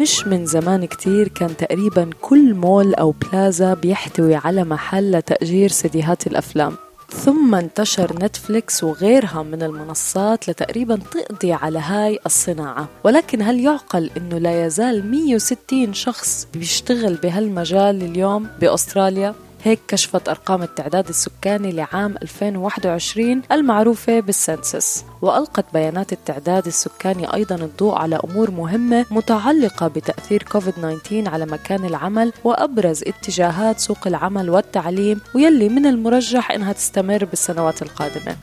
مش من زمان كتير كان تقريبا كل مول أو بلازا بيحتوي على محل لتأجير سيديهات الأفلام ثم انتشر نتفليكس وغيرها من المنصات لتقريبا تقضي على هاي الصناعة ولكن هل يعقل أنه لا يزال 160 شخص بيشتغل بهالمجال اليوم بأستراليا؟ هيك كشفت أرقام التعداد السكاني لعام 2021 المعروفة بال census. وألقت بيانات التعداد السكاني أيضا الضوء على أمور مهمة متعلقة بتأثير كوفيد-19 على مكان العمل وأبرز اتجاهات سوق العمل والتعليم ويلي من المرجح إنها تستمر بالسنوات القادمة.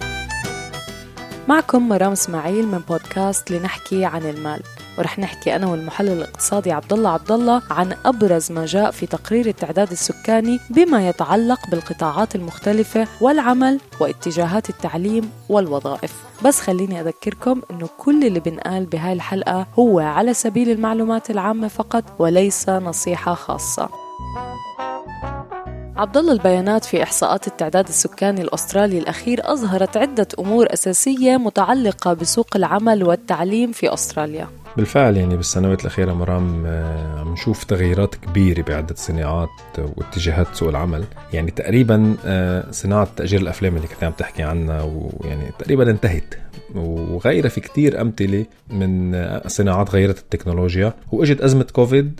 معكم مرام إسماعيل من بودكاست لنحكي عن المال. ورح نحكي أنا والمحلل الاقتصادي عبد الله عبد الله عن أبرز ما جاء في تقرير التعداد السكاني بما يتعلق بالقطاعات المختلفة والعمل واتجاهات التعليم والوظائف. بس خليني أذكركم إنه كل اللي بنقال بهاي الحلقة هو على سبيل المعلومات العامة فقط وليس نصيحة خاصة. عبد الله البيانات في إحصاءات التعداد السكاني الأسترالي الأخير أظهرت عدة أمور أساسية متعلقة بسوق العمل والتعليم في أستراليا. بالفعل يعني بالسنوات الأخيرة مرام آه، عم نشوف تغييرات كبيرة بعدة صناعات واتجاهات سوق العمل. يعني تقريبا آه، صناعة تأجير الأفلام اللي كنت عم تحكي عنها ويعني تقريبا انتهت. وغيرها في كتير أمثلة من آه، صناعات غيرت التكنولوجيا وإجت أزمة كوفيد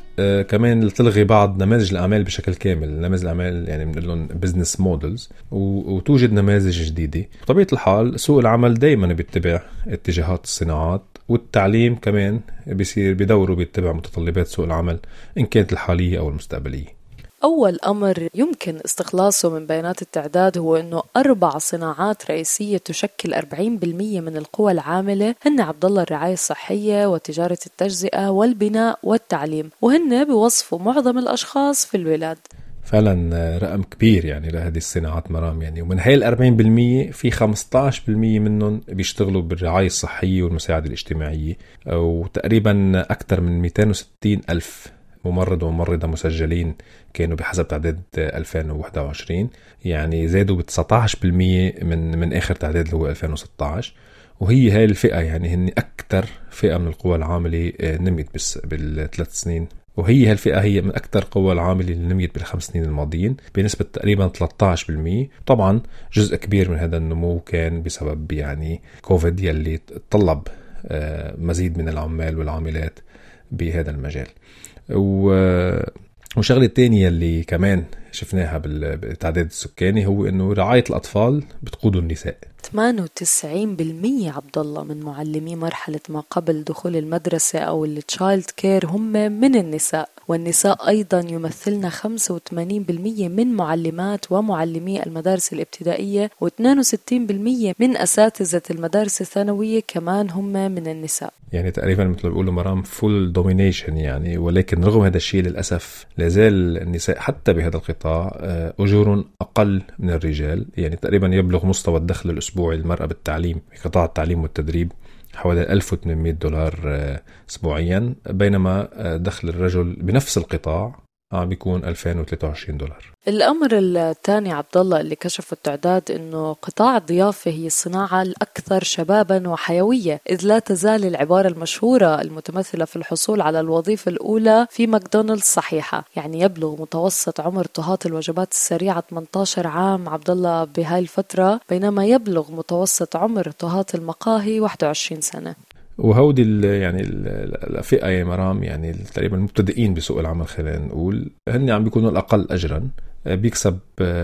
كمان لتلغي بعض نماذج الأعمال بشكل كامل نماذج الأعمال يعني بنقول لهم business models وتوجد نماذج جديدة. بطبيعة الحال سوق العمل دايما بيتبع اتجاهات الصناعات والتعليم كمان بيصير بدوره بيتبع متطلبات سوق العمل إن كانت الحالية أو المستقبلية. أول أمر يمكن استخلاصه من بيانات التعداد هو أنه أربع صناعات رئيسية تشكل 40% من القوى العاملة هن عبد الله الرعاية الصحية وتجارة التجزئة والبناء والتعليم وهن بوصفوا معظم الأشخاص في البلاد. فعلا رقم كبير يعني لهذه الصناعات مرام يعني. ومن هاي ال 40% في 15% منهم بيشتغلوا بالرعاية الصحية والمساعدة الاجتماعية وتقريبا أكثر من 260 ألف ممرض وممرضة مسجلين كانوا بحسب تعداد 2021 يعني زادوا ب 19% من من آخر تعداد اللي هو 2016 وهي هاي الفئة يعني هن أكثر فئة من القوى العاملة آه، نمت بالثلاث سنين. وهي هالفئة هي من أكثر قوى العاملة اللي نميت بالخمس سنين الماضيين بنسبة تقريبا 13% طبعا جزء كبير من هذا النمو كان بسبب يعني كوفيد يلي طلب آه، مزيد من العمال والعاملات بهذا المجال. و والشغلة الثانية اللي كمان شفناها بالتعداد السكاني هو إنه رعاية الأطفال بتقود النساء. 98% عبد الله من معلمي مرحلة ما قبل دخول المدرسة أو ال child care هم من النساء. والنساء أيضا يمثلن 85% من معلمات ومعلمي المدارس الابتدائية و62% من أساتذة المدارس الثانوية كمان هم من النساء. يعني تقريبا مثل ما بيقولوا مرام full domination يعني ولكن رغم هذا الشيء للأسف لازال النساء حتى بهذا القطاع آه، أجور أقل من الرجال. يعني تقريبا يبلغ مستوى الدخل الأسبوعي للمرأة بالتعليم في قطاع التعليم والتدريب. حوالي 1800 دولار آه، اسبوعيا بينما آه، دخل الرجل بنفس القطاع بيكون 2023 دولار. الأمر الثاني عبد الله اللي كشفه التعداد إنه قطاع الضيافة هي الصناعة الأكثر شبابا وحيوية إذ لا تزال العبارة المشهورة المتمثلة في الحصول على الوظيفة الأولى في ماكدونالدز صحيحة. يعني يبلغ متوسط عمر طهاة الوجبات السريعة 18 عام عبد الله بهاي الفترة بينما يبلغ متوسط عمر طهاة المقاهي 21 سنة. وهودي يعني الفئه يا مرام يعني تقريبا المبتدئين بسوق العمل خلينا نقول هن عم بيكونوا الأقل اجرا. بيكسب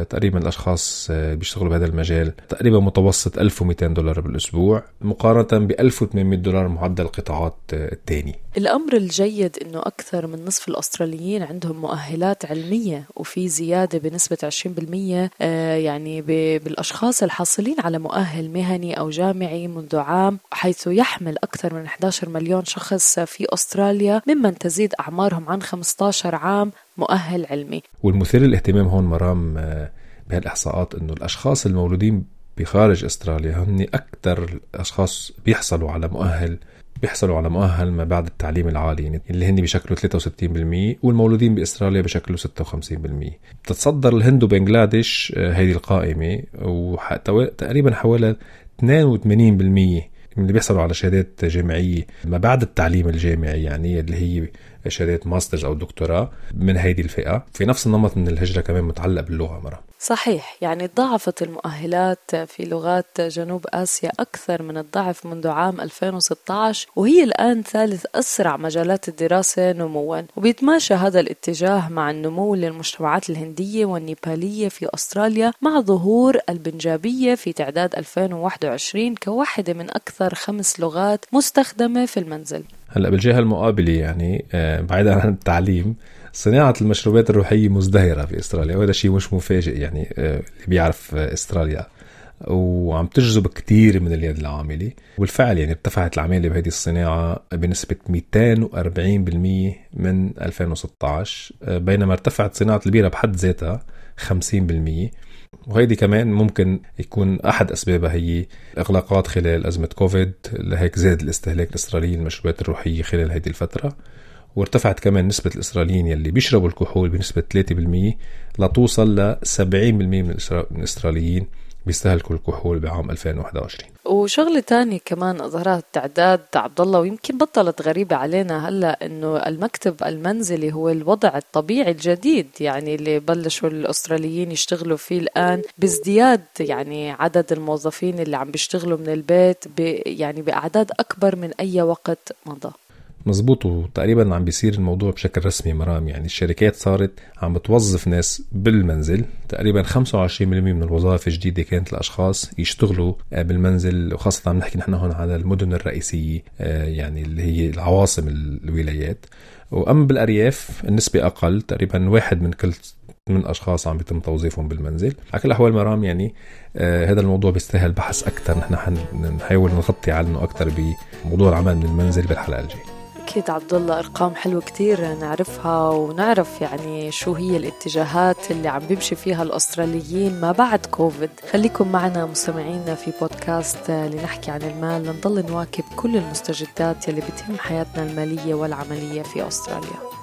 تقريبا الأشخاص بيشتغلوا بهذا المجال تقريبا متوسط 1200 دولار بالأسبوع مقارنة ب 1800 دولار معدل القطاعات الثانية الأمر الجيد أنه أكثر من نصف الأستراليين عندهم مؤهلات علمية وفي زيادة بنسبة 20% آه، يعني بالأشخاص الحاصلين على مؤهل مهني أو جامعي منذ عام حيث يحمل أكثر من 11 مليون شخص في أستراليا ممن تزيد أعمارهم عن 15 عام مؤهل علمي. والمثير للاهتمام هون مرام آه، بهالإحصاءات أنه الأشخاص المولودين بخارج أستراليا هن أكثر الأشخاص بيحصلوا على مؤهل بيحصلوا على مؤهل ما بعد التعليم العالي يعني اللي هن بشكلوا 63% والمولودين بأستراليا بشكلوا 56% بتتصدر الهند وبنغلاديش آه، هذه القائمة وتقريبا حوالي 82% من اللي بيحصلوا على شهادات جامعية ما بعد التعليم الجامعي يعني اللي هي شهادات ماسترز أو دكتوراه من هيدي الفئة. في نفس النمط من الهجرة كمان متعلق باللغة مرة. صحيح يعني ضاعفت المؤهلات في لغات جنوب آسيا أكثر من الضعف منذ عام 2016 وهي الآن ثالث أسرع مجالات الدراسة نموا. وبيتماشى هذا الاتجاه مع النمو للمجتمعات الهندية والنيبالية في أستراليا مع ظهور البنجابية في تعداد 2021 كواحدة من أكثر خمس لغات مستخدمة في المنزل. هلا بالجهة المقابلة يعني آه، بعيدا عن التعليم صناعة المشروبات الروحية مزدهرة في استراليا وهذا شيء مش مفاجئ يعني آه، اللي بيعرف استراليا. وعم تجذب كثير من اليد العاملة والفعل يعني ارتفعت العمالة بهذه الصناعة بنسبة 240% من 2016 آه، بينما ارتفعت صناعة البيرة بحد ذاتها 50% وهيدي كمان ممكن يكون أحد أسبابها هي إغلاقات خلال أزمة كوفيد لهيك زاد الاستهلاك الإسرائيلي للمشروبات الروحية خلال هذه الفترة. وارتفعت كمان نسبة الإسرائيليين يلي بيشربوا الكحول بنسبة 3% لتوصل ل 70% من الإسرائيليين. بيستهلكوا الكحول بعام 2021 وشغلة تانية كمان اظهرها تعداد عبد الله ويمكن بطلت غريبة علينا هلأ إنه المكتب المنزلي هو الوضع الطبيعي الجديد يعني اللي بلشوا الأستراليين يشتغلوا فيه الآن بازدياد يعني عدد الموظفين اللي عم بيشتغلوا من البيت يعني بأعداد أكبر من أي وقت مضى. مزبوط وتقريبا عم بيصير الموضوع بشكل رسمي مرام. يعني الشركات صارت عم بتوظف ناس بالمنزل. تقريبا 25% من الوظائف الجديدة كانت لأشخاص يشتغلوا آه، بالمنزل. وخاصة عم نحكي نحن هون على المدن الرئيسية آه، يعني اللي هي العواصم الولايات. وأما بالأرياف النسبة أقل تقريبا واحد من كل من اشخاص عم بيتم توظيفهم بالمنزل. على كل الأحوال مرام يعني آه هذا الموضوع بيستاهل بحث أكثر نحن حنحاول نغطي عنه أكثر بموضوع العمل من المنزل بالحلقة الجاية. أكيد عبد الله أرقام حلوة كتير نعرفها ونعرف يعني شو هي الاتجاهات اللي عم بيمشي فيها الأستراليين ما بعد كوفيد. خليكم معنا مستمعينا في بودكاست لنحكي عن المال. لنضل نواكب كل المستجدات يلي بتهم حياتنا المالية والعملية في أستراليا.